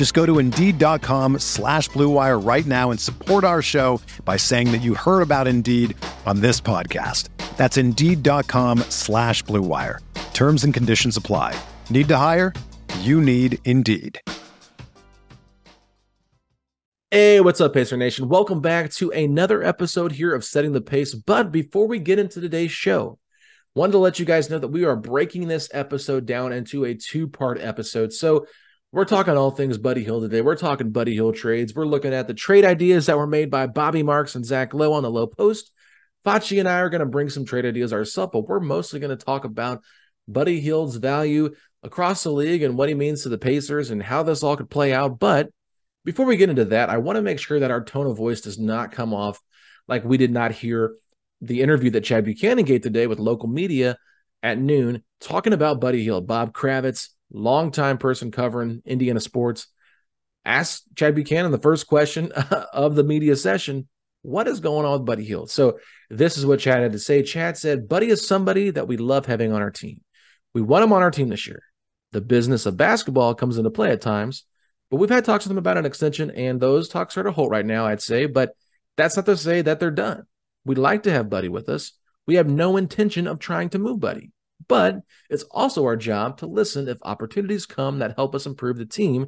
Just go to Indeed.com slash BlueWire right now and support our show by saying that you heard about Indeed on this podcast. That's Indeed.com slash BlueWire. Terms and conditions apply. Need to hire? You need Indeed. Hey, what's up, Pacer Nation? Welcome back to another episode here of Setting the Pace. But before we get into today's show, wanted to let you guys know that we are breaking this episode down into a two-part episode. So we're talking all things Buddy Hield today. We're talking Buddy Hield trades. We're looking at the trade ideas that were made by Bobby Marks and Zach Lowe on the Lowe Post. Facci and I are going to bring some trade ideas ourselves, but we're mostly going to talk about Buddy Hield's value across the league and what he means to the Pacers and how this all could play out. But before we get into that, I want to make sure that our tone of voice does not come off like we did not hear the interview that Chad Buchanan gave today with local media at noon, talking about Buddy Hield. Bob Kravitz, longtime person covering Indiana sports, asked Chad Buchanan the first question of the media session what is going on with Buddy Hield? So, this is what Chad had to say. Chad said, Buddy is somebody that we love having on our team. We want him on our team this year. The business of basketball comes into play at times, but we've had talks with them about an extension, and those talks are to halt right now, I'd say. But that's not to say that they're done. We'd like to have Buddy with us. We have no intention of trying to move Buddy, but it's also our job to listen if opportunities come that help us improve the team.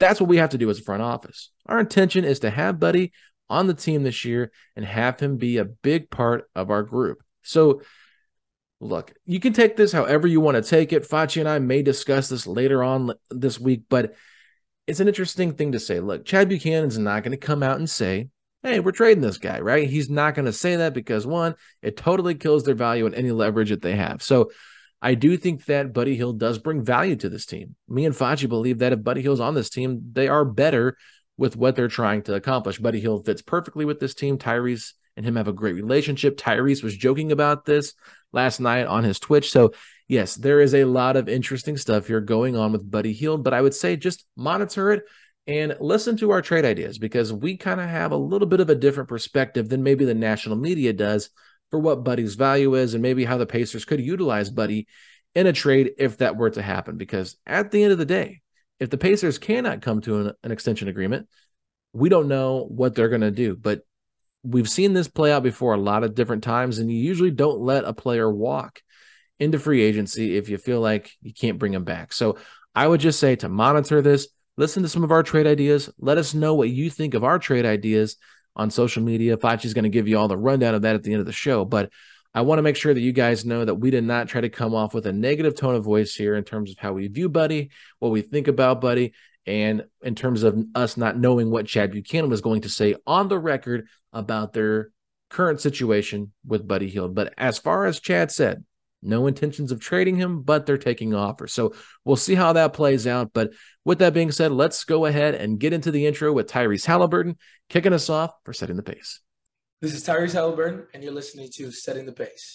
That's what we have to do as a front office. Our intention is to have Buddy on the team this year and have him be a big part of our group. So, look, you can take this however you want to take it. Facci and I may discuss this later on this week, but it's an interesting thing to say. Look, Chad Buchanan's not going to come out and say, hey, we're trading this guy, right? He's not going to say that because one, it totally kills their value and any leverage that they have. So I do think that Buddy Hield does bring value to this team. Me and Facci believe that if Buddy Hield's on this team, they are better with what they're trying to accomplish. Buddy Hield fits perfectly with this team. Tyrese and him have a great relationship. Tyrese was joking about this last night on his Twitch. So yes, there is a lot of interesting stuff here going on with Buddy Hield, but I would say just monitor it and listen to our trade ideas because we kind of have a little bit of a different perspective than maybe the national media does for what Buddy's value is and maybe how the Pacers could utilize Buddy in a trade if that were to happen. Because at the end of the day, if the Pacers cannot come to an, an extension agreement, we don't know what they're going to do. But we've seen this play out before a lot of different times, and you usually don't let a player walk into free agency if you feel like you can't bring him back. So I would just say to monitor this, listen to some of our trade ideas. Let us know what you think of our trade ideas on social media. Facci's going to give you all the rundown of that at the end of the show. But I want to make sure that you guys know that we did not try to come off with a negative tone of voice here in terms of how we view Buddy, what we think about Buddy, and in terms of us not knowing what Chad Buchanan was going to say on the record about their current situation with Buddy Hield. But as far as Chad said, no intentions of trading him, but they're taking offers. So we'll see how that plays out. But with that being said, let's go ahead and get into the intro with Tyrese Halliburton kicking us off for setting the pace. This is Tyrese Halliburton, and you're listening to Setting the Pace.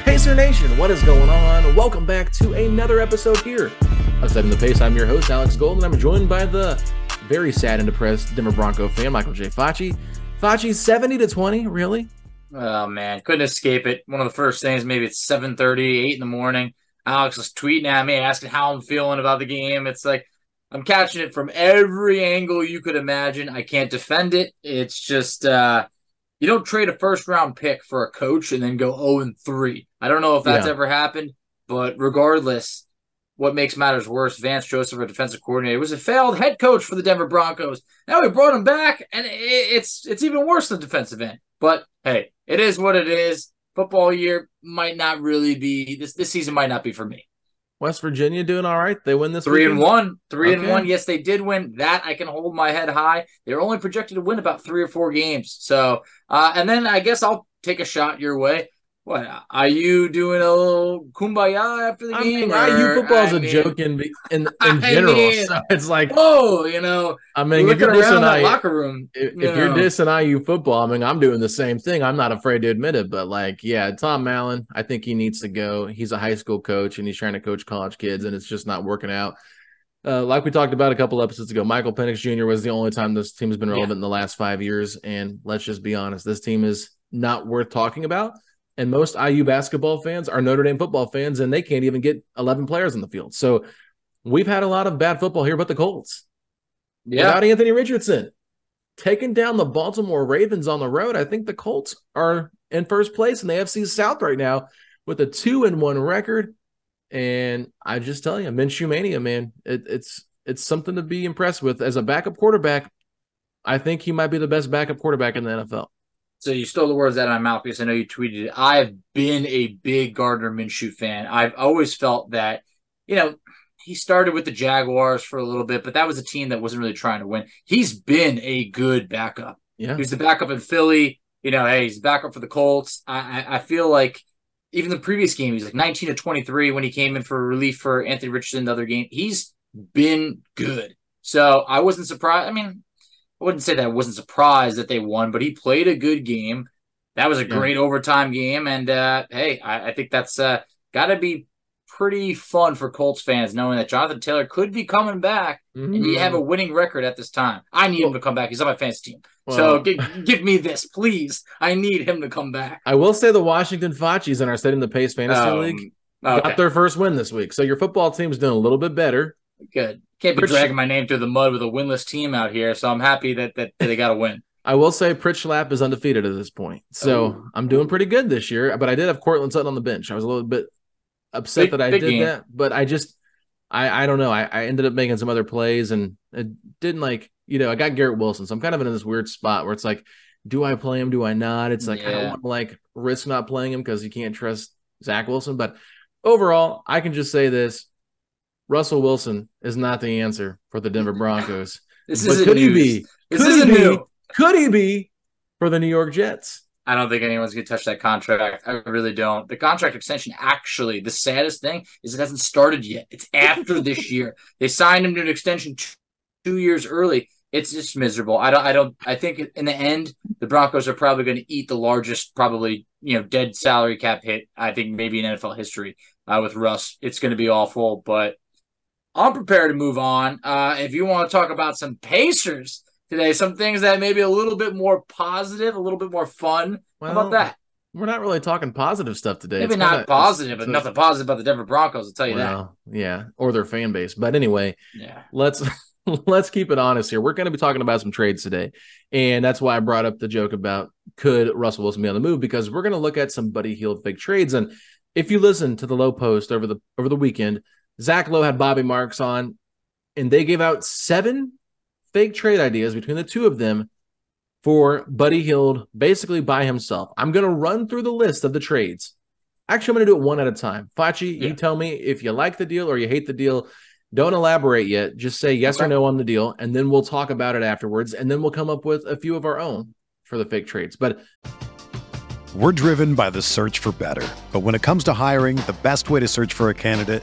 Pacer Nation, what is going on? Welcome back to another episode here of Setting the Pace. I'm your host, Alex Gold, and I'm joined by the very sad and depressed Denver Bronco fan, Michael J. Facci. Facci, 70 to 20, really? Oh man, couldn't escape it. One of the first things, maybe it's 7 8 in the morning. Alex was tweeting at me, asking how I'm feeling about the game. It's like I'm catching it from every angle you could imagine. I can't defend it. It's just uh you don't trade a first round pick for a coach and then go 0 and 3. I don't know if that's yeah. ever happened, but regardless, what makes matters worse, Vance Joseph, our defensive coordinator, was a failed head coach for the Denver Broncos. Now we brought him back, and it's it's even worse than defensive end. But hey, it is what it is. Football year might not really be this. This season might not be for me. West Virginia doing all right. They win this three weekend? and one, three okay. and one. Yes, they did win. That I can hold my head high. They're only projected to win about three or four games. So, uh, and then I guess I'll take a shot your way. What are you doing a little kumbaya after the I game? Mean, IU football is a mean, joke in in, in general. Mean, so it's like, oh, you know. I mean, if you're dissing IU, locker room, if, you if you're dissing IU football, I mean, I'm doing the same thing. I'm not afraid to admit it, but like, yeah, Tom Allen, I think he needs to go. He's a high school coach and he's trying to coach college kids, and it's just not working out. Uh, like we talked about a couple episodes ago, Michael Penix Jr. was the only time this team has been relevant yeah. in the last five years. And let's just be honest, this team is not worth talking about. And most IU basketball fans are Notre Dame football fans, and they can't even get 11 players on the field. So we've had a lot of bad football here, but the Colts. Yeah. Without Anthony Richardson taking down the Baltimore Ravens on the road, I think the Colts are in first place in the AFC South right now with a two and one record. And I just tell you, Minshew mania, man, it, it's it's something to be impressed with as a backup quarterback. I think he might be the best backup quarterback in the NFL. So you stole the words out of my mouth because I know you tweeted it. I've been a big Gardner Minshew fan. I've always felt that, you know, he started with the Jaguars for a little bit, but that was a team that wasn't really trying to win. He's been a good backup. Yeah. He was the backup in Philly. You know, hey, he's the backup for the Colts. I, I, I feel like even the previous game, he's like 19 to 23 when he came in for relief for Anthony Richardson the other game. He's been good. So I wasn't surprised. I mean, I wouldn't say that I wasn't surprised that they won, but he played a good game. That was a yeah. great overtime game, and uh, hey, I, I, think that's uh, got to be pretty fun for Colts fans knowing that Jonathan Taylor could be coming back, mm-hmm. and you have a winning record at this time. I need him to come back. He's on my fantasy team, well, so give, give, me this, please. I need him to come back. I will say the Washington Faccis in our setting the pace fantasy um, league okay. got their first win this week, so your football team's doing a little bit better. Good. Can't be Pritch- dragging my name through the mud with a winless team out here, so I'm happy that that, that they got a win. I will say Pritch is undefeated at this point, so oh. I'm doing pretty good this year. But I did have Courtland Sutton on the bench. I was a little bit upset big, that I did game. that, but I just I I don't know. I, I ended up making some other plays and it didn't like you know I got Garrett Wilson, so I'm kind of in this weird spot where it's like, do I play him? Do I not? It's like yeah. I don't want to like risk not playing him because you can't trust Zach Wilson. But overall, I can just say this: Russell Wilson is not the answer for the Denver Broncos. this is could news. he be? This could he be? Could he be for the New York Jets? I don't think anyone's gonna touch that contract. I really don't. The contract extension, actually, the saddest thing is it hasn't started yet. It's after this year. They signed him to an extension two years early. It's just miserable. I don't. I don't. I think in the end, the Broncos are probably going to eat the largest, probably you know, dead salary cap hit. I think maybe in NFL history uh, with Russ. It's going to be awful, but I'm prepared to move on. Uh, if you want to talk about some Pacers today, some things that may be a little bit more positive, a little bit more fun. Well, How about that? We're not really talking positive stuff today. Maybe it's not kinda, positive, but nothing positive about the Denver Broncos. I'll tell you well, that. Yeah, or their fan base. But anyway, yeah. Let's let's keep it honest here. We're going to be talking about some trades today, and that's why I brought up the joke about could Russell Wilson be on the move because we're going to look at some Buddy Hield fake trades. And if you listen to the Lowe Post over the over the weekend, Zach Lowe had Bobby Marks on, and they gave out seven fake trade ideas between the two of them for Buddy Hield basically by himself. I'm going to run through the list of the trades. Actually, I'm going to do it one at a time. Facci, yeah. you tell me if you like the deal or you hate the deal. Don't elaborate yet. Just say yes okay. or no on the deal, and then we'll talk about it afterwards. And then we'll come up with a few of our own for the fake trades. But we're driven by the search for better. But when it comes to hiring, the best way to search for a candidate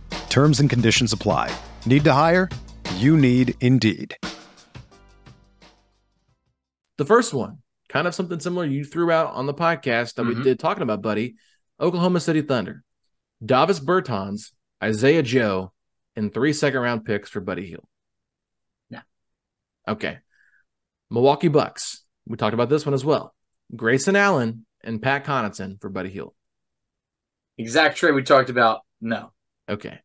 Terms and conditions apply. Need to hire? You need Indeed. The first one, kind of something similar you threw out on the podcast that Mhm. we did talking about, buddy. Oklahoma City Thunder, Davis Bertans, Isaiah Joe, and three second round picks for Buddy Hield. Yeah. Okay. Milwaukee Bucks. We talked about this one as well. Grayson Allen and Pat Connaughton for Buddy Hield. Exact trade we talked about. No. Okay.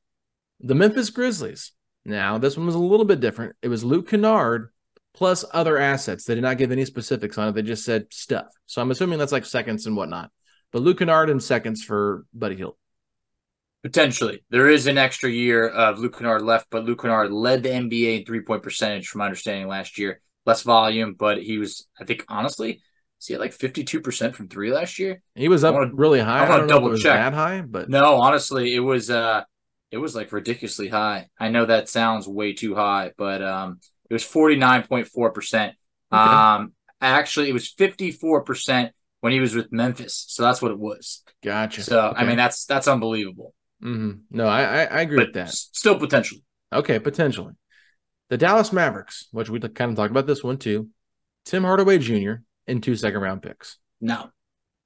The Memphis Grizzlies. Now, this one was a little bit different. It was Luke Kennard plus other assets. They did not give any specifics on it. They just said stuff. So I'm assuming that's like seconds and whatnot. But Luke Kennard and seconds for Buddy Hield. Potentially. There is an extra year of Luke Kennard left, but Luke Kennard led the NBA in three point percentage from my understanding last year. Less volume, but he was, I think, honestly, he at like 52% from three last year. He was up wanna- really high. I I, wanna don't know if double check. that high, but No, honestly, it was uh it was like ridiculously high. I know that sounds way too high, but um it was 49.4%. Okay. Um actually it was 54% when he was with Memphis. So that's what it was. gotcha. So I mean that's that's unbelievable. Mhm. no, I, I, I agree But with that. s- still potentially. Okay, potentially. The Dallas Mavericks, which we kind of talked about this one too. Tim Hardaway Jr. and two second round picks. No.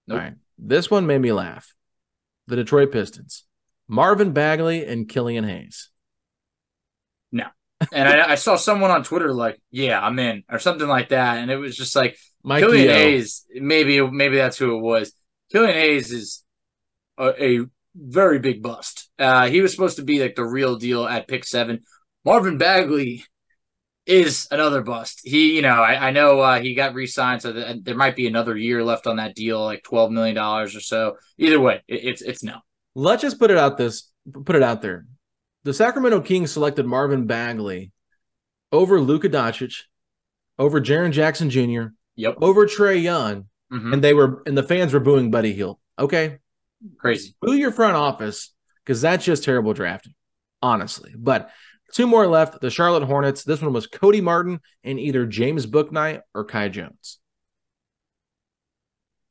Nope. All right. This one made me laugh. The Detroit Pistons. Marvin Bagley and Killian Hayes. No. And I, I saw someone on Twitter like, "Yeah, I'm in," or something like that, and it was just like Mike Killian Yeo. Hayes. Maybe maybe that's who it was. Killian Hayes is a, a very big bust. Uh, he was supposed to be like the real deal at pick seven. Marvin Bagley is another bust. He, you know, I, I know uh, he got re-signed, so there might be another year left on that deal, like twelve million dollars or so. Either way, it, it's it's no. Let's just put it out this put it out there. The Sacramento Kings selected Marvin Bagley over Luka Doncic, over Jaren Jackson Jr., Yep. over Trae Young, Mhm. and they were and the fans were booing Buddy Hield. Okay. Crazy. Boo your front office because that's just terrible drafting, honestly. But two more left. The Charlotte Hornets. This one was Cody Martin and either James Bouknight or Kai Jones.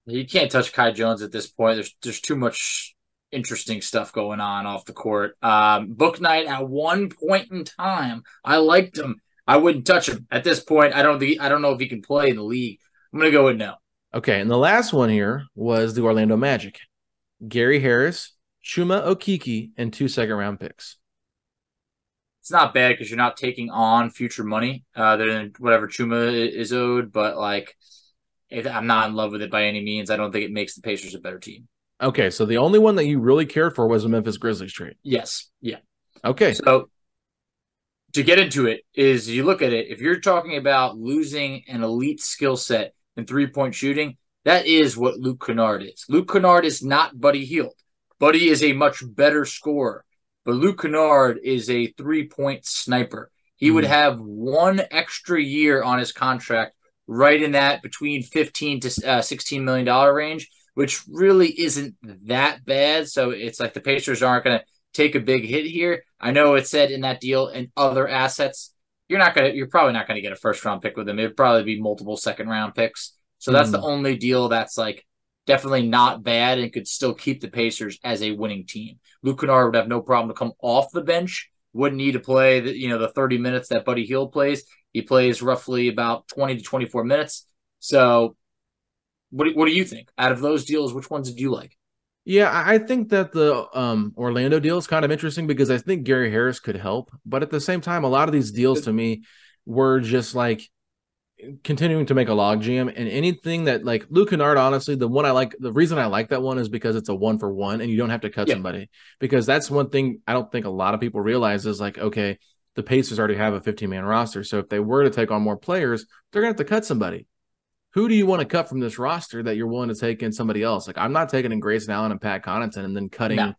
You can't touch Kai Jones at this point. There's there's too much interesting stuff going on off the court. Um, Bouknight at one point in time, I liked him. I wouldn't touch him at this point. I don't think I don't know if he can play in the league. I'm gonna go with no. Okay, and the last one here was the Orlando Magic. Gary Harris, Chuma Okeke, and two second round picks. It's not bad because you're not taking on future money uh, than whatever Chuma is owed. But like, if, I'm not in love with it by any means. I don't think it makes the Pacers a better team. Okay, so the only one that you really cared for was the Memphis Grizzlies trade. Yes, yeah. Okay, So to get into it is you look at it, if you're talking about losing an elite skill set in three point shooting, that is what Luke Kennard is. Luke Kennard is not Buddy Hield. Buddy is a much better scorer, but Luke Kennard is a three point sniper. He would Mhm. have one extra year on his contract, right in that between 15 to uh, 16 million dollar range, which really isn't that bad. So it's like the Pacers aren't going to take a big hit here. I know it said in that deal and other assets, you're not gonna, you're probably not gonna get a first round pick with them. It'd probably be multiple second round picks. So that's the hmm. only deal that's like definitely not bad and could still keep the Pacers as a winning team. Luke Kennard would have no problem to come off the bench. Wouldn't need to play the you know the 30 minutes that Buddy Hield plays. He plays roughly about 20 to 24 minutes. So what do, what do you think? Out of those deals, which ones did you like? Yeah, I think that the um, Orlando deal is kind of interesting because I think Gary Harris could help, but at the same time, a lot of these deals to me were just like continuing to make a log jam and anything that like Luke Kennard, honestly, the one I like, the reason I like that one is because it's a one for one and you don't have to cut Yeah. somebody because that's one thing I don't think a lot of people realize is like, okay, the Pacers already have a 15 man roster. So if they were to take on more players, they're going to have to cut somebody. Who do you want to cut from this roster that you're willing to take in somebody else? Like, I'm not taking in Grayson Allen and Pat Connaughton and then cutting, No.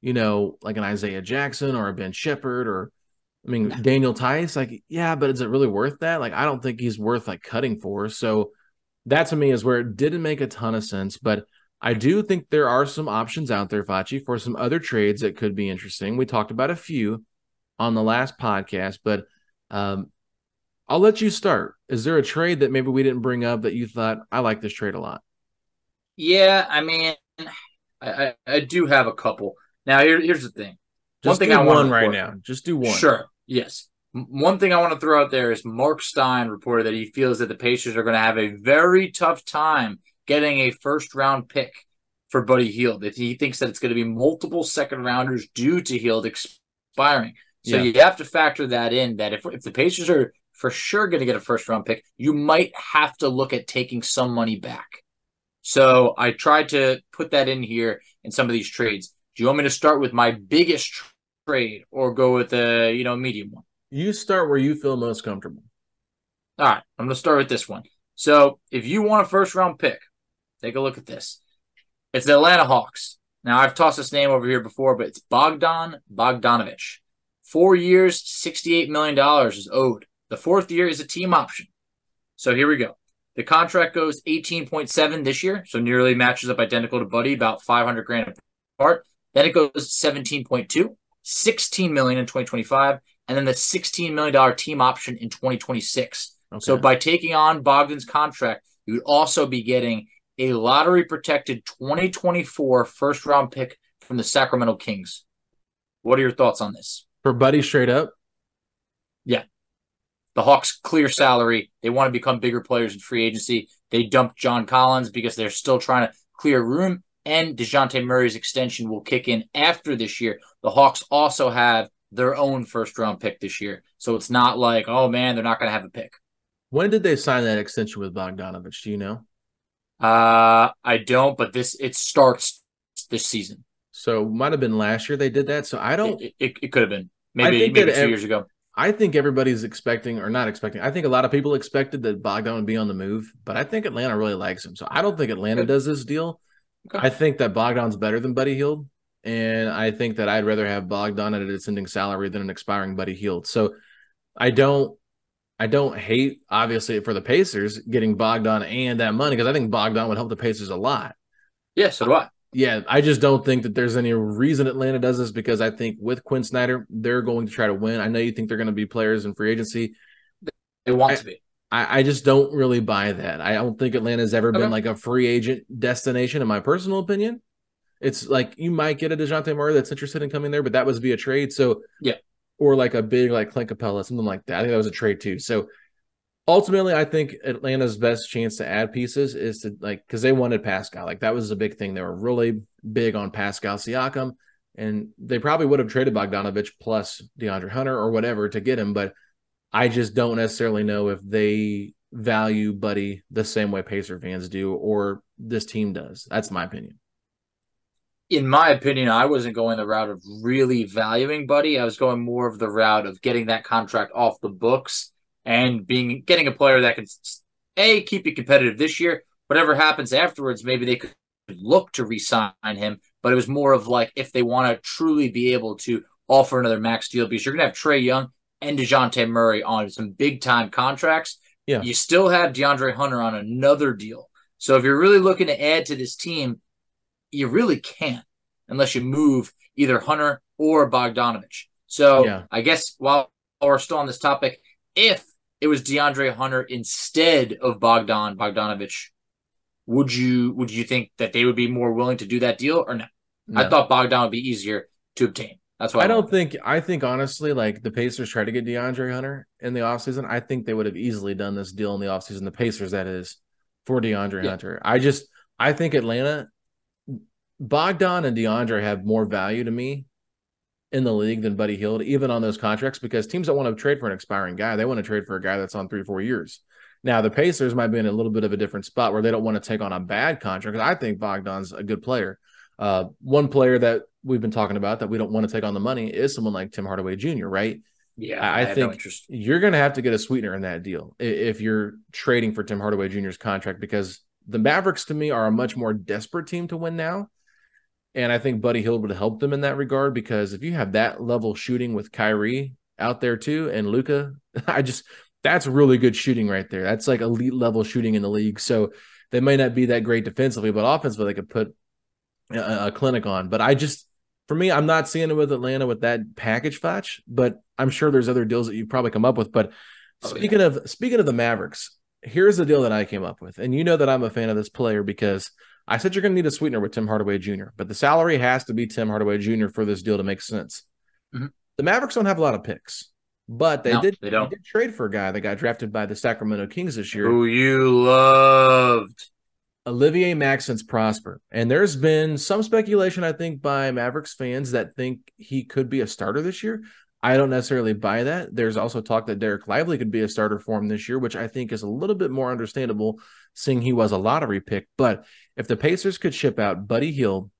you know, like an Isaiah Jackson or a Ben Sheppard or, I mean, No. Daniel Theis. Like, yeah, but is it really worth that? Like, I don't think he's worth like cutting for. So that to me is where it didn't make a ton of sense. But I do think there are some options out there, Facci, for some other trades that could be interesting. We talked about a few on the last podcast, but um, I'll let you start. Is there a trade that maybe we didn't bring up that you thought I like this trade a lot? Yeah, I mean, I, I, do have a couple. Now, here, here's the thing. One Just thing do I one right now. Just do one. Sure. Yes. One thing I want to throw out there is Mark Stein reported that he feels that the Pacers are going to have a very tough time getting a first round pick for Buddy Hield. If he thinks that it's going to be multiple second rounders due to Heald expiring. So Yeah. you have to factor that in that if, if the Pacers are for sure going to get a first round pick, you might have to look at taking some money back. So I tried to put that in here in some of these trades. Do you want me to start with my biggest trade or go with the you know medium one? You start where you feel most comfortable. All right, I'm going to start with this one. So if you want a first round pick, take a look at this. It's the Atlanta Hawks. Now I've tossed this name over here before, but it's Bogdan Bogdanovich. Four years, $68 million is owed. The fourth year is a team option. So here we go. The contract goes 18.7 this year, so nearly matches up identical to Buddy, about 500 grand apart. Then it goes 17.2, 16 million in 2025, and then the 16 million dollar team option in 2026. Okay. So by taking on Bogdan's contract, you would also be getting a lottery protected 2024 first round pick from the Sacramento Kings. What are your thoughts on this? for Buddy straight up, The Hawks clear salary. They want to become bigger players in free agency. They dumped John Collins because they're still trying to clear room. And Dejounte Murray's extension will kick in after this year. The Hawks also have their own first round pick this year. So it's not like, oh man, they're not going to have a pick. when did they sign that extension with Bogdanovich? Do you know? Uh, I don't, but this it starts this season. So might have been last year they did that. So I don't It, it, it could have been maybe maybe two ev- years ago. I think everybody's expecting or not expecting. I think a lot of people expected that Bogdan would be on the move, but I think Atlanta really likes him. So I don't think Atlanta does this deal. Okay. I think that Bogdan's better than Buddy Hield. And I think that I'd rather have Bogdan at a descending salary than an expiring Buddy Hield. So I don't I don't hate obviously for the Pacers getting Bogdan and that money because I think Bogdan would help the Pacers a lot. Yeah, so do I. Yeah, I just don't think that there's any reason Atlanta does this because I think with Quin Snyder, they're going to try to win. I know you think they're going to be players in free agency. They want I- to be. I, I just don't really buy that. I don't think Atlanta's ever Okay. been like a free agent destination, in my personal opinion. It's like you might get a Dejounte Murray that's interested in coming there, but that was via trade. So Yeah. Or like a big like Clint Capela, something like that. I think that was a trade too. So ultimately, I think Atlanta's best chance to add pieces is to like because they wanted Pascal. Like that was a big thing. They were really big on Pascal Siakam, and they probably would have traded Bogdanovich plus DeAndre Hunter or whatever to get him. But I just don't necessarily know if they value Buddy the same way Pacer fans do or this team does. That's my opinion. in my opinion, I wasn't going the route of really valuing Buddy. I was going more of the route of getting that contract off the books and being getting a player that can a keep you competitive this year. Whatever happens afterwards, maybe they could look to re-sign him. But it was more of like if they want to truly be able to offer another max deal because you're going to have Trae Young and Dejounte Murray on some big time contracts. Yeah. You still have DeAndre Hunter on another deal. So if you're really looking to add to this team, you really can't unless you move either Hunter or Bogdanovich. So Yeah. I guess while we're still on this topic, if it was DeAndre Hunter instead of Bogdan Bogdanovich, would you would you think that they would be more willing to do that deal or no? I thought Bogdan would be easier to obtain. That's why I don't think I think honestly, like the Pacers tried to get DeAndre Hunter in the offseason. I think they would have easily done this deal in the offseason. The Pacers, that is, for DeAndre Yeah. Hunter. I just I think Atlanta Bogdan and DeAndre have more value to me in the league than Buddy Hield, even on those contracts, because teams don't want to trade for an expiring guy. They want to trade for a guy that's on three, four years. Now the Pacers might be in a little bit of a different spot where they don't want to take on a bad contract. Because I think Bogdan's a good player. Uh, one player that we've been talking about that we don't want to take on the money is someone like Tim Hardaway Jr. Right? Yeah, I, I have no think you're going to have to get a sweetener in that deal if you're trading for Tim Hardaway Jr.'s contract because the Mavericks to me are a much more desperate team to win now. And I think Buddy Hield would help them in that regard because if you have that level shooting with Kyrie out there too and Luka, I just that's really good shooting right there. That's like elite level shooting in the league. So they may not be that great defensively, but offensively they could put a, a clinic on. But I just for me, I'm not seeing it with Atlanta with that package fetch, but I'm sure there's other deals that you probably come up with. But Oh, yeah. speaking of speaking of the Mavericks, here's the deal that I came up with, and you know that I'm a fan of this player because I said you're going to need a sweetener with Tim Hardaway Jr., but the salary has to be Tim Hardaway Jr. for this deal to make sense. Mhm. The Mavericks don't have a lot of picks, but they No, did they don't. did trade for a guy that got drafted by the Sacramento Kings this year. Who you loved? Olivier Maxence Prosper. And there's been some speculation, I think, by Mavericks fans that think he could be a starter this year. I don't necessarily buy that. There's also talk that Dereck Lively could be a starter for him this year, which I think is a little bit more understandable, seeing he was a lottery pick. But if the Pacers could ship out Buddy Hield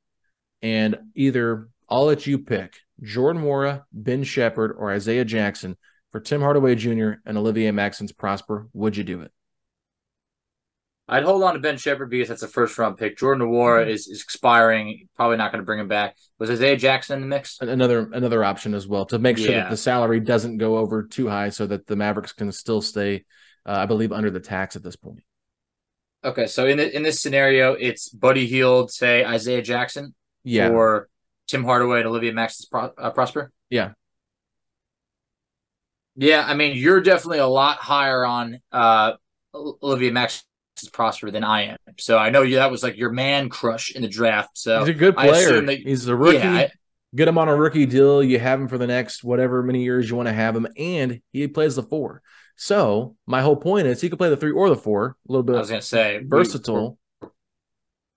and either I'll let you pick Jordan Nwora, Ben Sheppard, or Isaiah Jackson for Tim Hardaway Jr. and Olivier Maxence Prosper, would you do it? I'd hold on to Ben Sheppard because that's a first round pick. Jordan Nwora Mm-hmm. is, is expiring. Probably not going to bring him back. Was Isaiah Jackson in the mix? another another option as well to make sure Yeah. that the salary doesn't go over too high so that the Mavericks can still stay uh, I believe under the tax at this point. Okay, so in the, in this scenario, it's Buddy Hield, say Isaiah Jackson, Yeah. or Tim Hardaway and Olivier Maxence Pro- uh, Prosper. Yeah. Yeah, I mean, you're definitely a lot higher on uh, Olivier Maxence Prosper than I am. So I know you that was like your man crush in the draft. So He's a good player. that- He's a rookie. Yeah, I- Get him on a rookie deal. You have him for the next whatever many years you want to have him, and he plays the four. So my whole point is he could play the three or the four, a little bit I was gonna say we- versatile.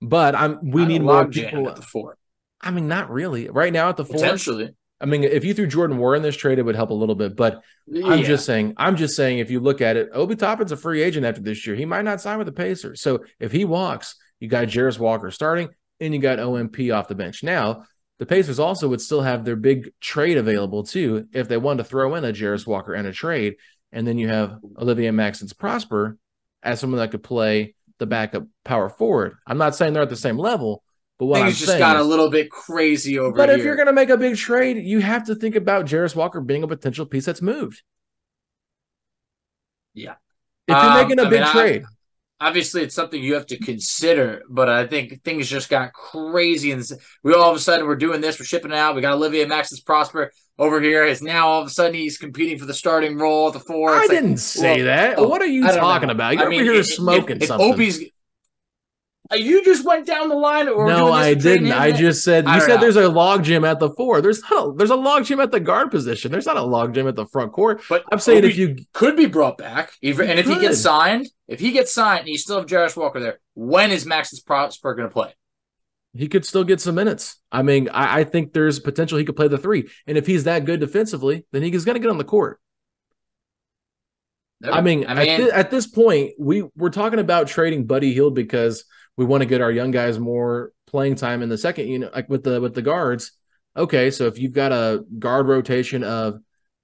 But I'm we need more people. at the four I mean, not really. Right now at the four, potentially. I mean, if you threw Jordan Nwora in this trade, it would help a little bit. But I'm just saying, I'm just saying, if you look at it, Obi Toppin's a free agent after this year. He might not sign with the Pacers. So if he walks, you got Jarace Walker starting and you got OMP off the bench. Now, the Pacers also would still have their big trade available too if they wanted to throw in a Jarace Walker and a trade. And then you have Olivier Maxence Prosper as someone that could play the backup power forward. I'm not saying they're at the same level, but what I'm Things just saying got a little bit crazy over but here. if you're going to make a big trade, you have to think about Jarace Walker being a potential piece that's moved. Yeah. If you're Um, making a I big mean, trade, obviously it's something you have to consider, but I think things just got crazy and we all of a sudden we're doing this, we're shipping it out. We got Olivier Maxence Prosper over here. Is now all of a sudden he's competing for the starting role at the four. I It's like, didn't say well, that. oh, what are you talking know. about? You're I mean, over here if- smoking if, if something. Opie's, Uh, you just went down the line, or no, I didn't. I just said I you said know. there's a log jam at the four. There's not a, there's a log jam at the guard position. There's not a log jam at the front court. But I'm saying if you could be brought back, even, He and if he gets signed, if he gets signed, and you still have Jarace Walker there, when is Maxence Prosper going to play? he could still get some minutes. I mean, I, I think there's potential he could play the three. And if he's that good defensively, then he's going to get on the court. I mean, I at, mean, thi- at this point, we we're talking about trading Buddy Hield because we want to get our young guys more playing time in the second unit, like with the with the guards. Okay, so if you've got a guard rotation of,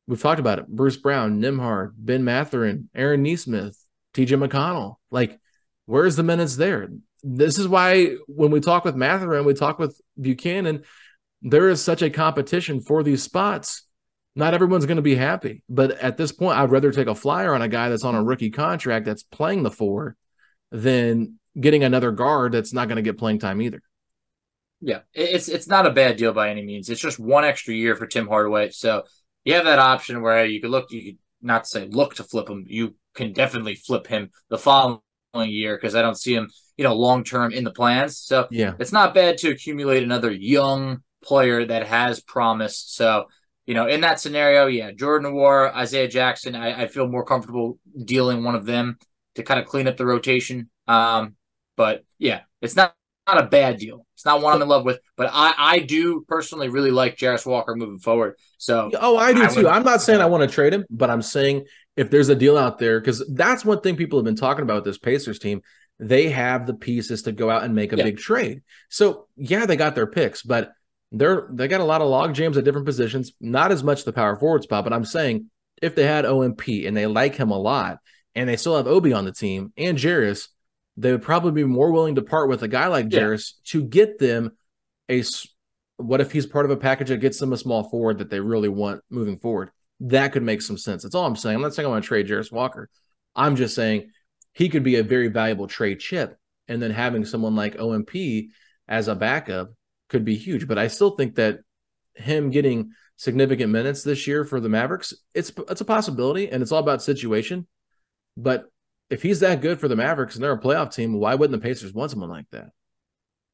we've talked about it: Bruce Brown, Nembhard, Ben Mathurin, Aaron Nesmith, T.J. McConnell. Like, where's the minutes there? This is why when we talk with Mathurin, we talk with Buchanan. There is such a competition for these spots not everyone's going to be happy. But at this point, I'd rather take a flyer on a guy that's on a rookie contract that's playing the four than getting another guard that's not going to get playing time either. Yeah, it's it's not a bad deal by any means. It's just one extra year for Tim Hardaway. So you have that option where you could look, you could not say look to flip him. You can definitely flip him the following year because I don't see him, you know, long term in the plans. So Yeah. it's not bad to accumulate another young player that has promise. So you know, in that scenario, yeah, Jordan Nwora, Isaiah Jackson, I, I feel more comfortable dealing one of them to kind of clean up the rotation. Um, but yeah, it's not not a bad deal. It's not one I'm in love with, but I I do personally really like Jarace Walker moving forward. So Oh, I do I too. would- I'm not saying I want to trade him, but I'm saying if there's a deal out there, because that's one thing people have been talking about with this Pacers team. They have the pieces to go out and make a Yeah. big trade. So yeah, they got their picks, but they're they got a lot of log jams at different positions. Not as much the power forward spot, but I'm saying if they had OMP and they like him a lot, and they still have Obi on the team and Jarace, they would probably be more willing to part with a guy like Yeah. Jarace to get them a. What if he's part of a package that gets them a small forward that they really want moving forward? That could make some sense. That's all I'm saying. I'm not saying I want to trade Jarace Walker. I'm just saying he could be a very valuable trade chip, and then having someone like OMP as a backup could be huge. But I still think that him getting significant minutes this year for the Mavericks, it's it's a possibility, and it's all about situation. But if he's that good for the Mavericks and they're a playoff team, why wouldn't the Pacers want someone like that?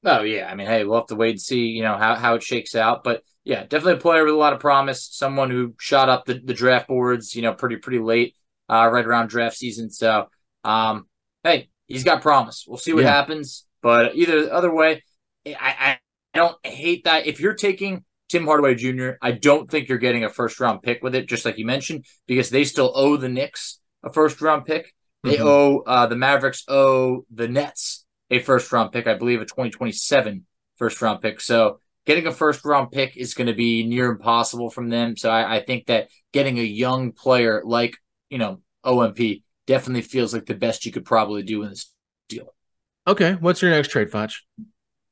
Oh yeah, I mean, hey, we'll have to wait and see, you know, how, how it shakes out. But yeah, definitely a player with a lot of promise. Someone who shot up the, the draft boards, you know, pretty pretty late, uh, right around draft season. So, um, hey, he's got promise. We'll see what Yeah. happens. But either other way, I, I I don't hate that. If you're taking Tim Hardaway Jr., I don't think you're getting a first round pick with it, just like you mentioned, because they still owe the Knicks a first round pick. They Mhm. owe uh, the Mavericks owe the Nets a first round pick, I believe a 2027 first round pick. So getting a first round pick is going to be near impossible from them. So I, I think that getting a young player like, you know, OMP definitely feels like the best you could probably do in this deal. Okay, what's your next trade, Foch?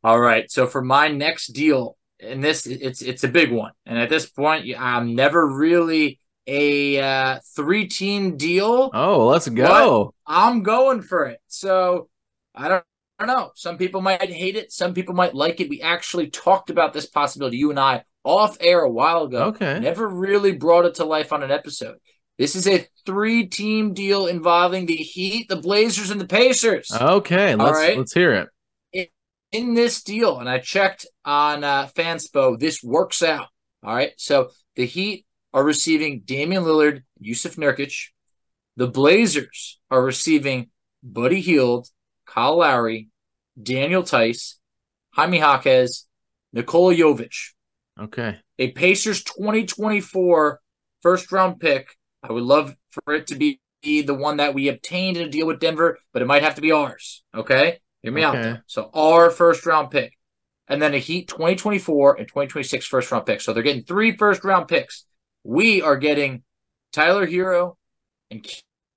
All right. So for my next deal, and this it's it's a big one. And at this point, I'm never really a uh, three team deal. Oh, let's go. I'm going for it. So I don't, I don't know. Some people might hate it. Some people might like it. We actually talked about this possibility, you and I, off air a while ago. Okay. Never really brought it to life on an episode. This is a three team deal involving the Heat, the Blazers, and the Pacers. Okay, let's right. let's hear it. in this deal, and I checked on uh, Fanspo, this works out. All right. So the Heat are receiving Damian Lillard, Jusuf Nurkic. The Blazers are receiving Buddy Hield, Kyle Lowry, Daniel Theis, Jaime Jaquez, Nikola Jovic. Okay. A Pacers 2024 first round pick. I would love for it to be the one that we obtained in a deal with Denver, but it might have to be ours. Okay. Hear me out. There. So our first round pick. And then a Heat 2024 and 2026 first round pick. So they're getting three first round picks. We are getting Tyler Herro and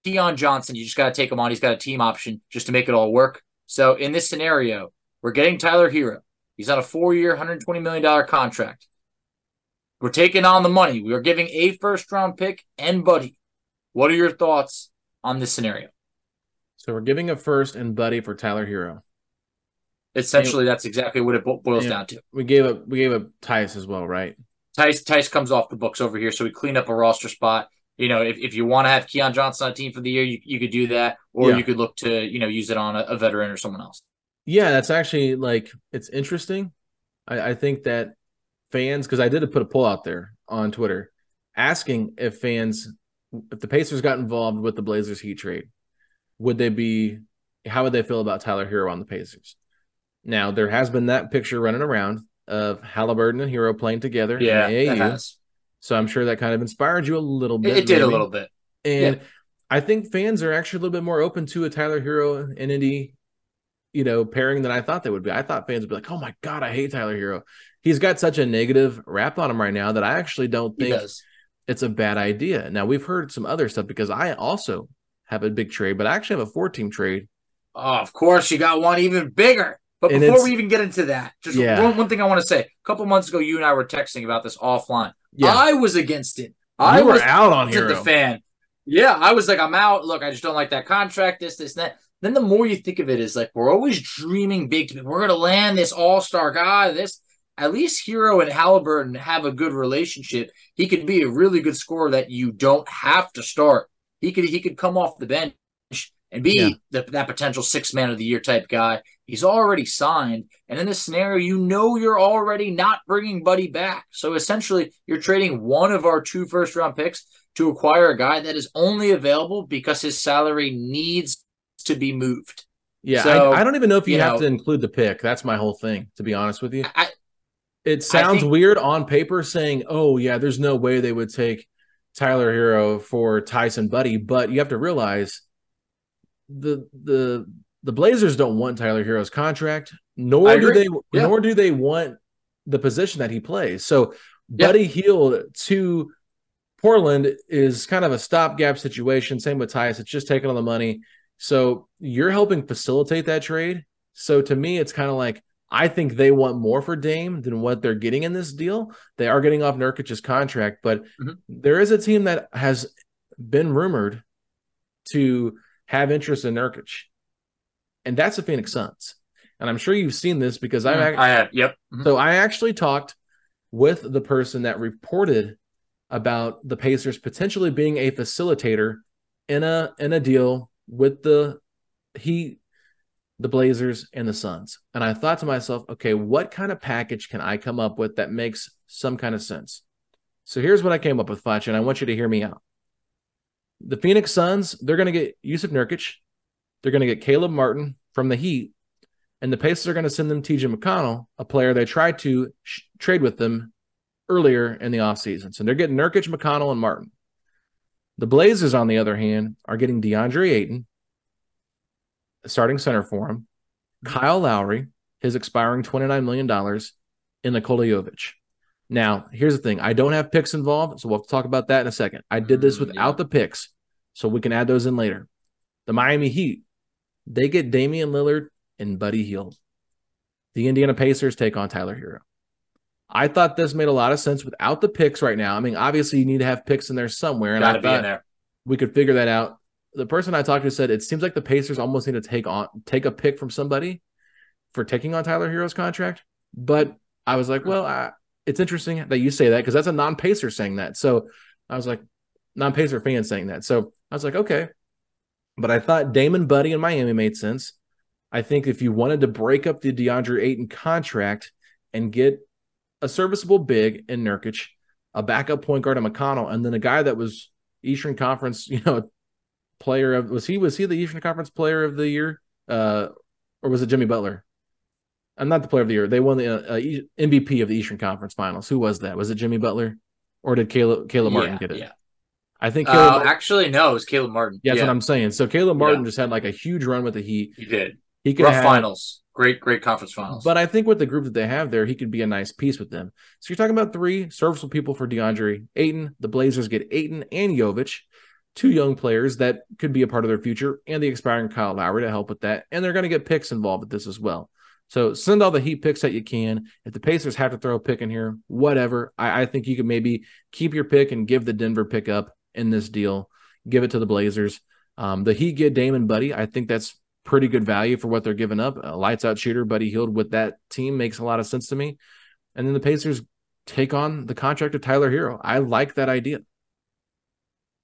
Keon Johnson. You just got to take him on. He's got a team option just to make it all work. So in this scenario, we're getting Tyler Herro. He's on a four year, $120 million contract. We're taking on the money. We are giving a first round pick and Buddy. What are your thoughts on this scenario? So we're giving a first and Buddy for Tyler Herro. Essentially, that's exactly what it boils Yeah. down to. We gave up we gave up Theis as well, right? Theis Theis comes off the books over here, so we clean up a roster spot. You know, if, if you want to have Keon Johnson on a team for the year, you, you could do that, or Yeah. you could look to you know use it on a, a veteran or someone else. Yeah, that's actually like it's interesting. I, I think that fans, because I did put a poll out there on Twitter asking if fans, if the Pacers got involved with the Blazers Heat trade, would they be, how would they feel about Tyler Herro on the Pacers? Now there has been that picture running around of Halliburton and Herro playing together Yeah, in it AAU, so I'm sure that kind of inspired you a little bit. it did a little bit. And I think fans are actually a little bit more open to a Tyler Herro and Indy, you know, pairing than I thought they would be. I thought fans would be like, "Oh my god, I hate Tyler Herro." He's got such a negative rap on him right now that I actually don't think it's a bad idea. Now we've heard some other stuff because I also have a big trade, but I actually have a four-team trade. Oh, of course, you got one even bigger. But And before we even get into that, just Yeah. one, one thing I want to say. A couple months ago, you and I were texting about this offline. Yeah, I was against it. I you was out on Herro. the fan. Yeah, I was like, I'm out. Look, I just don't like that contract. This, this, and that. Then the more you think of it, is like we're always dreaming big. We're gonna land this all star guy. This at least Herro and Halliburton have a good relationship. He could be a really good scorer that you don't have to start. He could he could come off the bench and be Yeah. the, that potential six man of the year type guy. He's already signed, and in this scenario, you know you're already not bringing Buddy back. So essentially, you're trading one of our two first round picks to acquire a guy that is only available because his salary needs to be moved. Yeah, So, I, I don't even know if you, you have know- to include the pick. That's my whole thing, to be honest with you. I, It sounds think- weird on paper saying, "Oh yeah, there's no way they would take Tyler Herro for Tyson Buddy, but you have to realize the the the Blazers don't want Tyler Herro's contract, nor do they yeah. nor do they want the position that he plays. So yeah. Buddy Hield to Portland is kind of a stopgap situation. Same with Tyus. It's just taking on the money. So you're helping facilitate that trade. So to me, it's kind of like I think they want more for Dame than what they're getting in this deal. They are getting off Nurkic's contract, but mm-hmm. there is a team that has been rumored to have interest in Nurkic, and that's the Phoenix Suns. And I'm sure you've seen this because mm-hmm. I've I have yep. Mm-hmm. So I actually talked with the person that reported about the Pacers potentially being a facilitator in a in a deal with the Heat the Blazers, and the Suns. And I thought to myself, okay, what kind of package can I come up with that makes some kind of sense? So here's what I came up with, Fletch, and I want you to hear me out. The Phoenix Suns, they're going to get Jusuf Nurkic. They're going to get Caleb Martin from the Heat. And the Pacers are going to send them TJ McConnell, a player they tried to sh- trade with them earlier in the offseason. So they're getting Nurkic, McConnell, and Martin. The Blazers, on the other hand, are getting DeAndre Ayton, starting center for him, Kyle Lowry, his expiring $29 million, and Nikola Jovic. Now, here's the thing I don't have picks involved, so we'll talk about that in a second. I did this mm, without the picks, so we can add those in later. The Miami Heat, they get Damian Lillard and Buddy Hield. The Indiana Pacers take on Tyler Herro. I thought this made a lot of sense without the picks right now. I mean, obviously you need to have picks in there somewhere, and Gotta I thought we could figure that out the person I talked to said it seems like the Pacers almost need to take on take a pick from somebody for taking on Tyler Herro's contract. But I was like, well, I, it's interesting that you say that because that's a non-Pacer saying that. So I was like, non-Pacer fan saying that. So I was like, okay. But I thought Damon Buddy in Miami made sense. I think if you wanted to break up the DeAndre Ayton contract and get a serviceable big in Nurkic, a backup point guard in McConnell, and then a guy that was Eastern Conference, you know, player of was he was he the Eastern Conference player of the year? Uh, or was it Jimmy Butler? I'm not the player of the year. They won the uh, uh MVP of the Eastern Conference Finals. Who was that? Was it Jimmy Butler, or did Caleb Caleb Martin yeah, get it? Yeah. I think Caleb, uh, actually no, it was Caleb Martin. Yeah, that's yeah. what I'm saying. So Caleb Martin yeah. just had like a huge run with the Heat. He did. He could Rough have, finals. Great, great conference finals. But I think with the group that they have there, he could be a nice piece with them. So you're talking about three serviceable people for DeAndre Ayton. The Blazers get Ayton and Jovic two young players that could be a part of their future and the expiring Kyle Lowry to help with that. And they're going to get picks involved with this as well. So send all the Heat picks that you can. If the Pacers have to throw a pick in here, whatever. I, I think you could maybe keep your pick and give the Denver pick up in this deal. Give it to the Blazers. Um, the Heat get Damon Buddy. I think that's pretty good value for what they're giving up. A lights out shooter, Buddy Hield with that team makes a lot of sense to me. And then the Pacers take on the contract of Tyler Herro. I like that idea.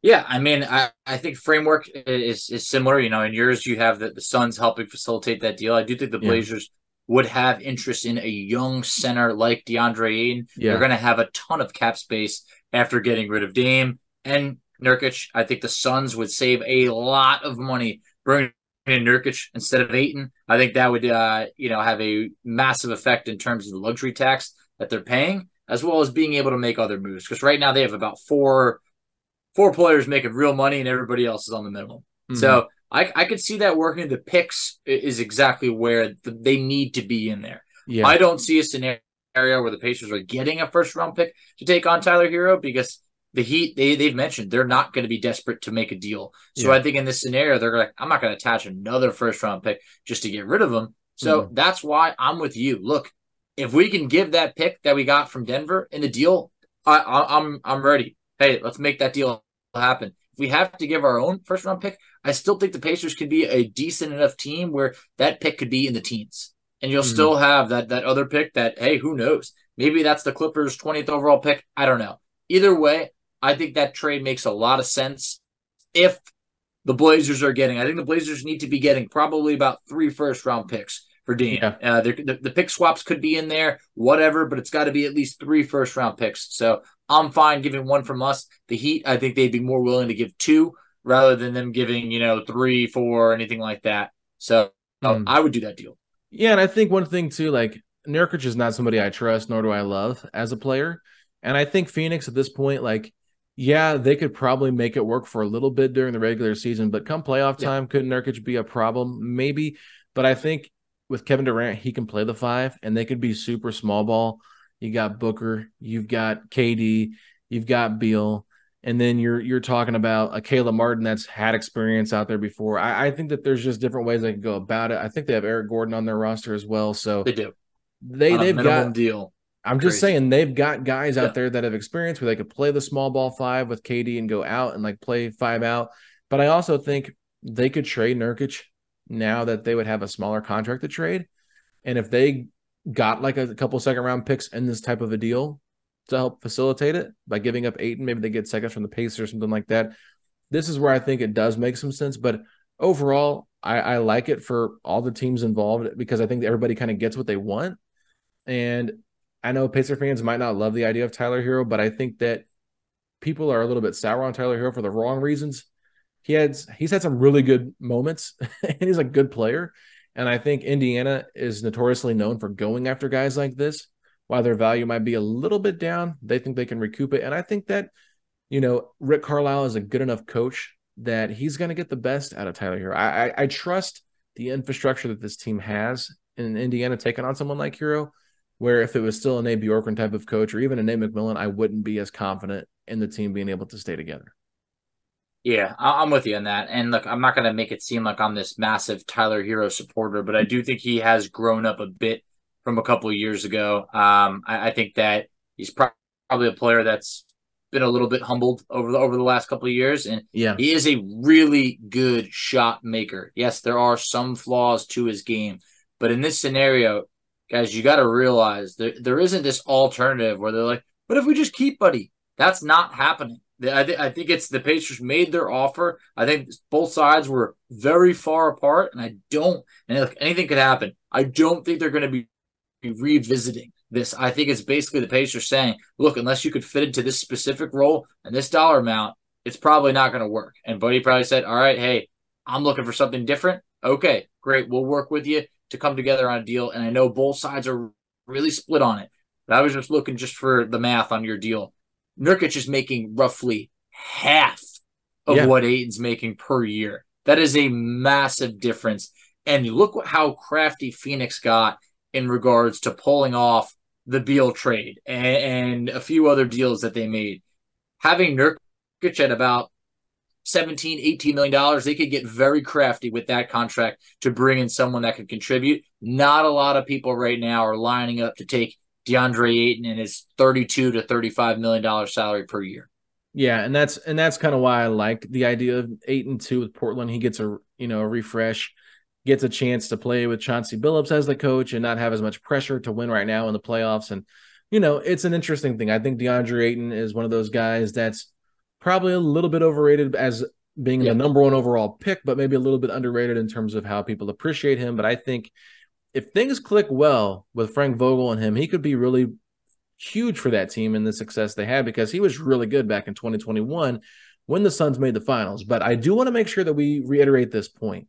Yeah, I mean, I, I think framework is is similar. You know, in yours you have the, the Suns helping facilitate that deal. I do think the Blazers yeah. would have interest in a young center like DeAndre Ayton. Yeah. They're going to have a ton of cap space after getting rid of Dame and Nurkic. I think the Suns would save a lot of money bringing in Nurkic instead of Ayton. I think that would, uh, you know, have a massive effect in terms of the luxury tax that they're paying, as well as being able to make other moves. Because right now they have about four four players making real money and everybody else is on the minimum. Mm-hmm. So I, I could see that working. The picks is exactly where the, they need to be in there. Yeah. I don't see a scenario where the Pacers are getting a first round pick to take on Tyler Herro because the Heat they they've mentioned they're not going to be desperate to make a deal. So yeah. I think in this scenario they're like I'm not going to attach another first round pick just to get rid of them. So mm-hmm. that's why I'm with you. Look, if we can give that pick that we got from Denver in the deal, I, I I'm I'm ready hey, let's make that deal happen. If we have to give our own first round pick, I still think the Pacers could be a decent enough team where that pick could be in the teens. And you'll mm still have that that other pick that, hey, who knows? Maybe that's the Clippers' 20th overall pick. I don't know. Either way, I think that trade makes a lot of sense if the Blazers are getting. I think the Blazers need to be getting probably about three first round picks for Dean. Yeah. Uh, the, the pick swaps could be in there, whatever, but it's got to be at least three first round picks. So I'm fine giving one from us. The Heat, I think they'd be more willing to give two rather than them giving, you know, three, four, anything like that. So mm. I would do that deal. Yeah, and I think one thing too, like Nurkic is not somebody I trust, nor do I love as a player. And I think Phoenix at this point, like Yeah, they could probably make it work for a little bit during the regular season, but come playoff time, yeah. could Nurkic be a problem? Maybe. But I think with Kevin Durant, he can play the five and they could be super small ball. You got Booker, you've got KD, you've got Beal, and then you're you're talking about a Caleb Martin that's had experience out there before. I, I think that there's just different ways they can go about it. I think they have Eric Gordon on their roster as well. So they do. They they've got deal. I'm Crazy. just saying they've got guys yeah. out there that have experience where they could play the small ball five with KD and go out and like play five out. But I also think they could trade Nurkic now that they would have a smaller contract to trade. And if they got like a, couple second round picks in this type of a deal to help facilitate it by giving up eight and maybe they get seconds from the Pacers or something like that. This is where I think it does make some sense. But overall, I, I like it for all the teams involved because I think everybody kind of gets what they want. And I know Pacer fans might not love the idea of Tyler Herro, but I think that people are a little bit sour on Tyler Herro for the wrong reasons. He had he's had some really good moments and he's a good player. And I think Indiana is notoriously known for going after guys like this. While their value might be a little bit down, they think they can recoup it. And I think that, you know, Rick Carlisle is a good enough coach that he's going to get the best out of Tyler Herro. I, I, I trust the infrastructure that this team has in Indiana taking on someone like Herro where if it was still a Nate Bjorkgren type of coach or even a Nate McMillan, I wouldn't be as confident in the team being able to stay together. Yeah, I'm with you on that. And look, I'm not going to make it seem like I'm this massive Tyler Herro supporter, but I do think he has grown up a bit from a couple of years ago. Um, I, I, think that he's probably a player that's been a little bit humbled over the over the last couple of years, and yeah, he is a really good shot maker. Yes, there are some flaws to his game, but in this scenario, guys, you got to realize there, there isn't this alternative where they're like, what if we just keep Buddy? That's not happening. I, th- I think it's the Pacers made their offer. I think both sides were very far apart, and I don't, and look, anything could happen. I don't think they're going to be, revisiting this. I think it's basically the Pacers saying, look, unless you could fit into this specific role and this dollar amount, it's probably not going to work. And Buddy probably said, all right, hey, I'm looking for something different. Okay, great. We'll work with you to come together on a deal. And I know both sides are really split on it. But I was just looking just for the math on your deal. Nurkic is making roughly half of yeah. what Ayton's making per year. That is a massive difference. And look how crafty Phoenix got in regards to pulling off the Beal trade and, and a few other deals that they made. Having Nurkic at about 17, 18 million dollars, they could get very crafty with that contract to bring in someone that could contribute. Not a lot of people right now are lining up to take DeAndre Ayton and his 32 to 35 million dollar salary per year. Yeah, and that's and that's kind of why I like the idea of eight and two with Portland. He gets a you know a refresh, gets a chance to play with Chauncey Billups as the coach and not have as much pressure to win right now in the playoffs. And you know, it's an interesting thing. I think DeAndre Ayton is one of those guys that's probably a little bit overrated as being the number one overall pick, but maybe a little bit underrated in terms of how people appreciate him. But I think if things click well with Frank Vogel and him, he could be really huge for that team and the success they had because he was really good back in 2021 when the Suns made the finals. But I do want to make sure that we reiterate this point.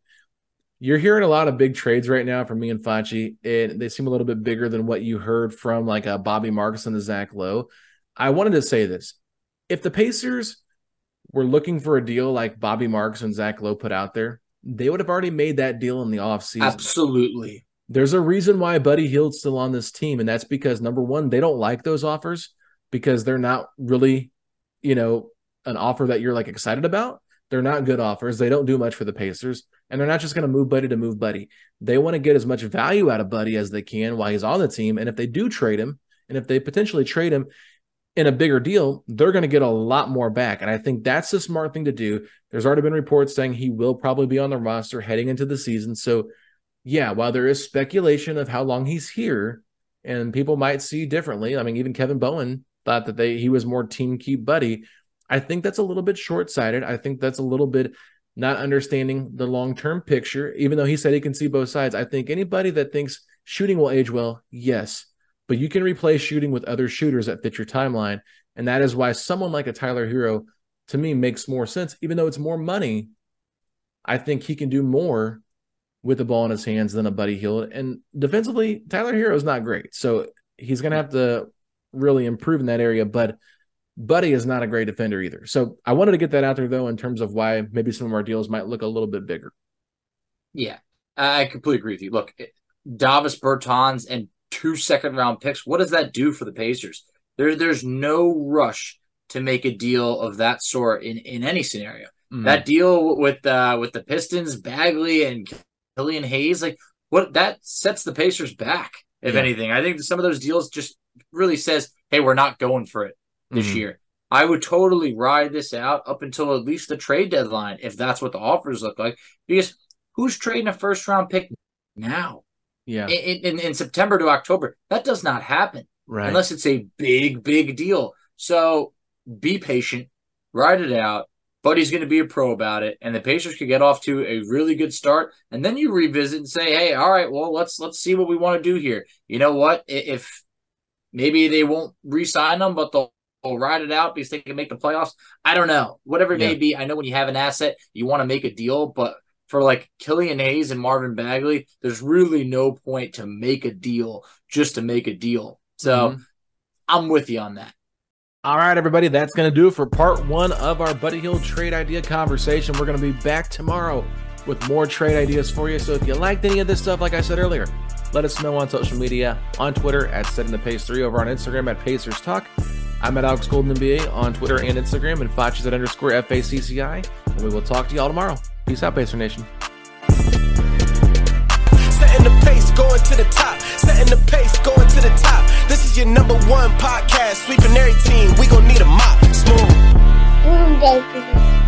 You're hearing a lot of big trades right now from me and Facci, and they seem a little bit bigger than what you heard from like a Bobby Marks and a Zach Lowe. I wanted to say this. If the Pacers were looking for a deal like Bobby Marks and Zach Lowe put out there, they would have already made that deal in the offseason. Absolutely. There's a reason why Buddy Hield's still on this team, and that's because number one, they don't like those offers because they're not really, you know, an offer that you're like excited about. They're not good offers. They don't do much for the Pacers, and they're not just going to move Buddy to move Buddy. They want to get as much value out of Buddy as they can while he's on the team. And if they do trade him, and if they potentially trade him, in a bigger deal, they're going to get a lot more back. And I think that's the smart thing to do. There's already been reports saying he will probably be on the roster heading into the season. So, yeah, while there is speculation of how long he's here and people might see differently, I mean, even Kevin Bowen thought that they he was more team keep buddy. I think that's a little bit short sighted. I think that's a little bit not understanding the long term picture, even though he said he can see both sides. I think anybody that thinks shooting will age well, yes but you can replace shooting with other shooters that fit your timeline. And that is why someone like a Tyler Herro to me makes more sense, even though it's more money. I think he can do more with the ball in his hands than a Buddy Hield. And defensively, Tyler Herro is not great. So he's going to have to really improve in that area. But Buddy is not a great defender either. So I wanted to get that out there though, in terms of why maybe some of our deals might look a little bit bigger. Yeah, I completely agree with you. Look, Davis Bertans and two second round picks. What does that do for the Pacers? There, there's no rush to make a deal of that sort in, in any scenario. Mm-hmm. That deal with uh, with the Pistons, Bagley and Killian Hayes, like what that sets the Pacers back. If yeah. anything, I think some of those deals just really says, "Hey, we're not going for it this mm-hmm. year." I would totally ride this out up until at least the trade deadline if that's what the offers look like. Because who's trading a first round pick now? Yeah. In, in, in September to October, that does not happen. Right. Unless it's a big, big deal. So be patient, ride it out. Buddy's going to be a pro about it, and the Pacers could get off to a really good start, and then you revisit and say, "Hey, all right, well, let's let's see what we want to do here." You know what? If maybe they won't re-sign them, but they'll, they'll ride it out because they can make the playoffs. I don't know. Whatever it yeah. may be, I know when you have an asset, you want to make a deal, but for like Killian Hayes and Marvin Bagley, there's really no point to make a deal just to make a deal. So mm-hmm. I'm with you on that. All right, everybody, that's going to do it for part one of our Buddy Hield trade idea conversation. We're going to be back tomorrow with more trade ideas for you. So if you liked any of this stuff, like I said earlier, let us know on social media, on Twitter at Setting the Pace 3, over on Instagram at Pacers Talk. I'm at Alex Golden NBA on Twitter and Instagram, and Facci's at underscore FACCI. And we will talk to y'all tomorrow. Peace out, Pacer Nation. Setting the pace, going to the top. Setting the pace, going to the top. This is your number one podcast. Sweeping every team. We gonna need a mop. Smooth.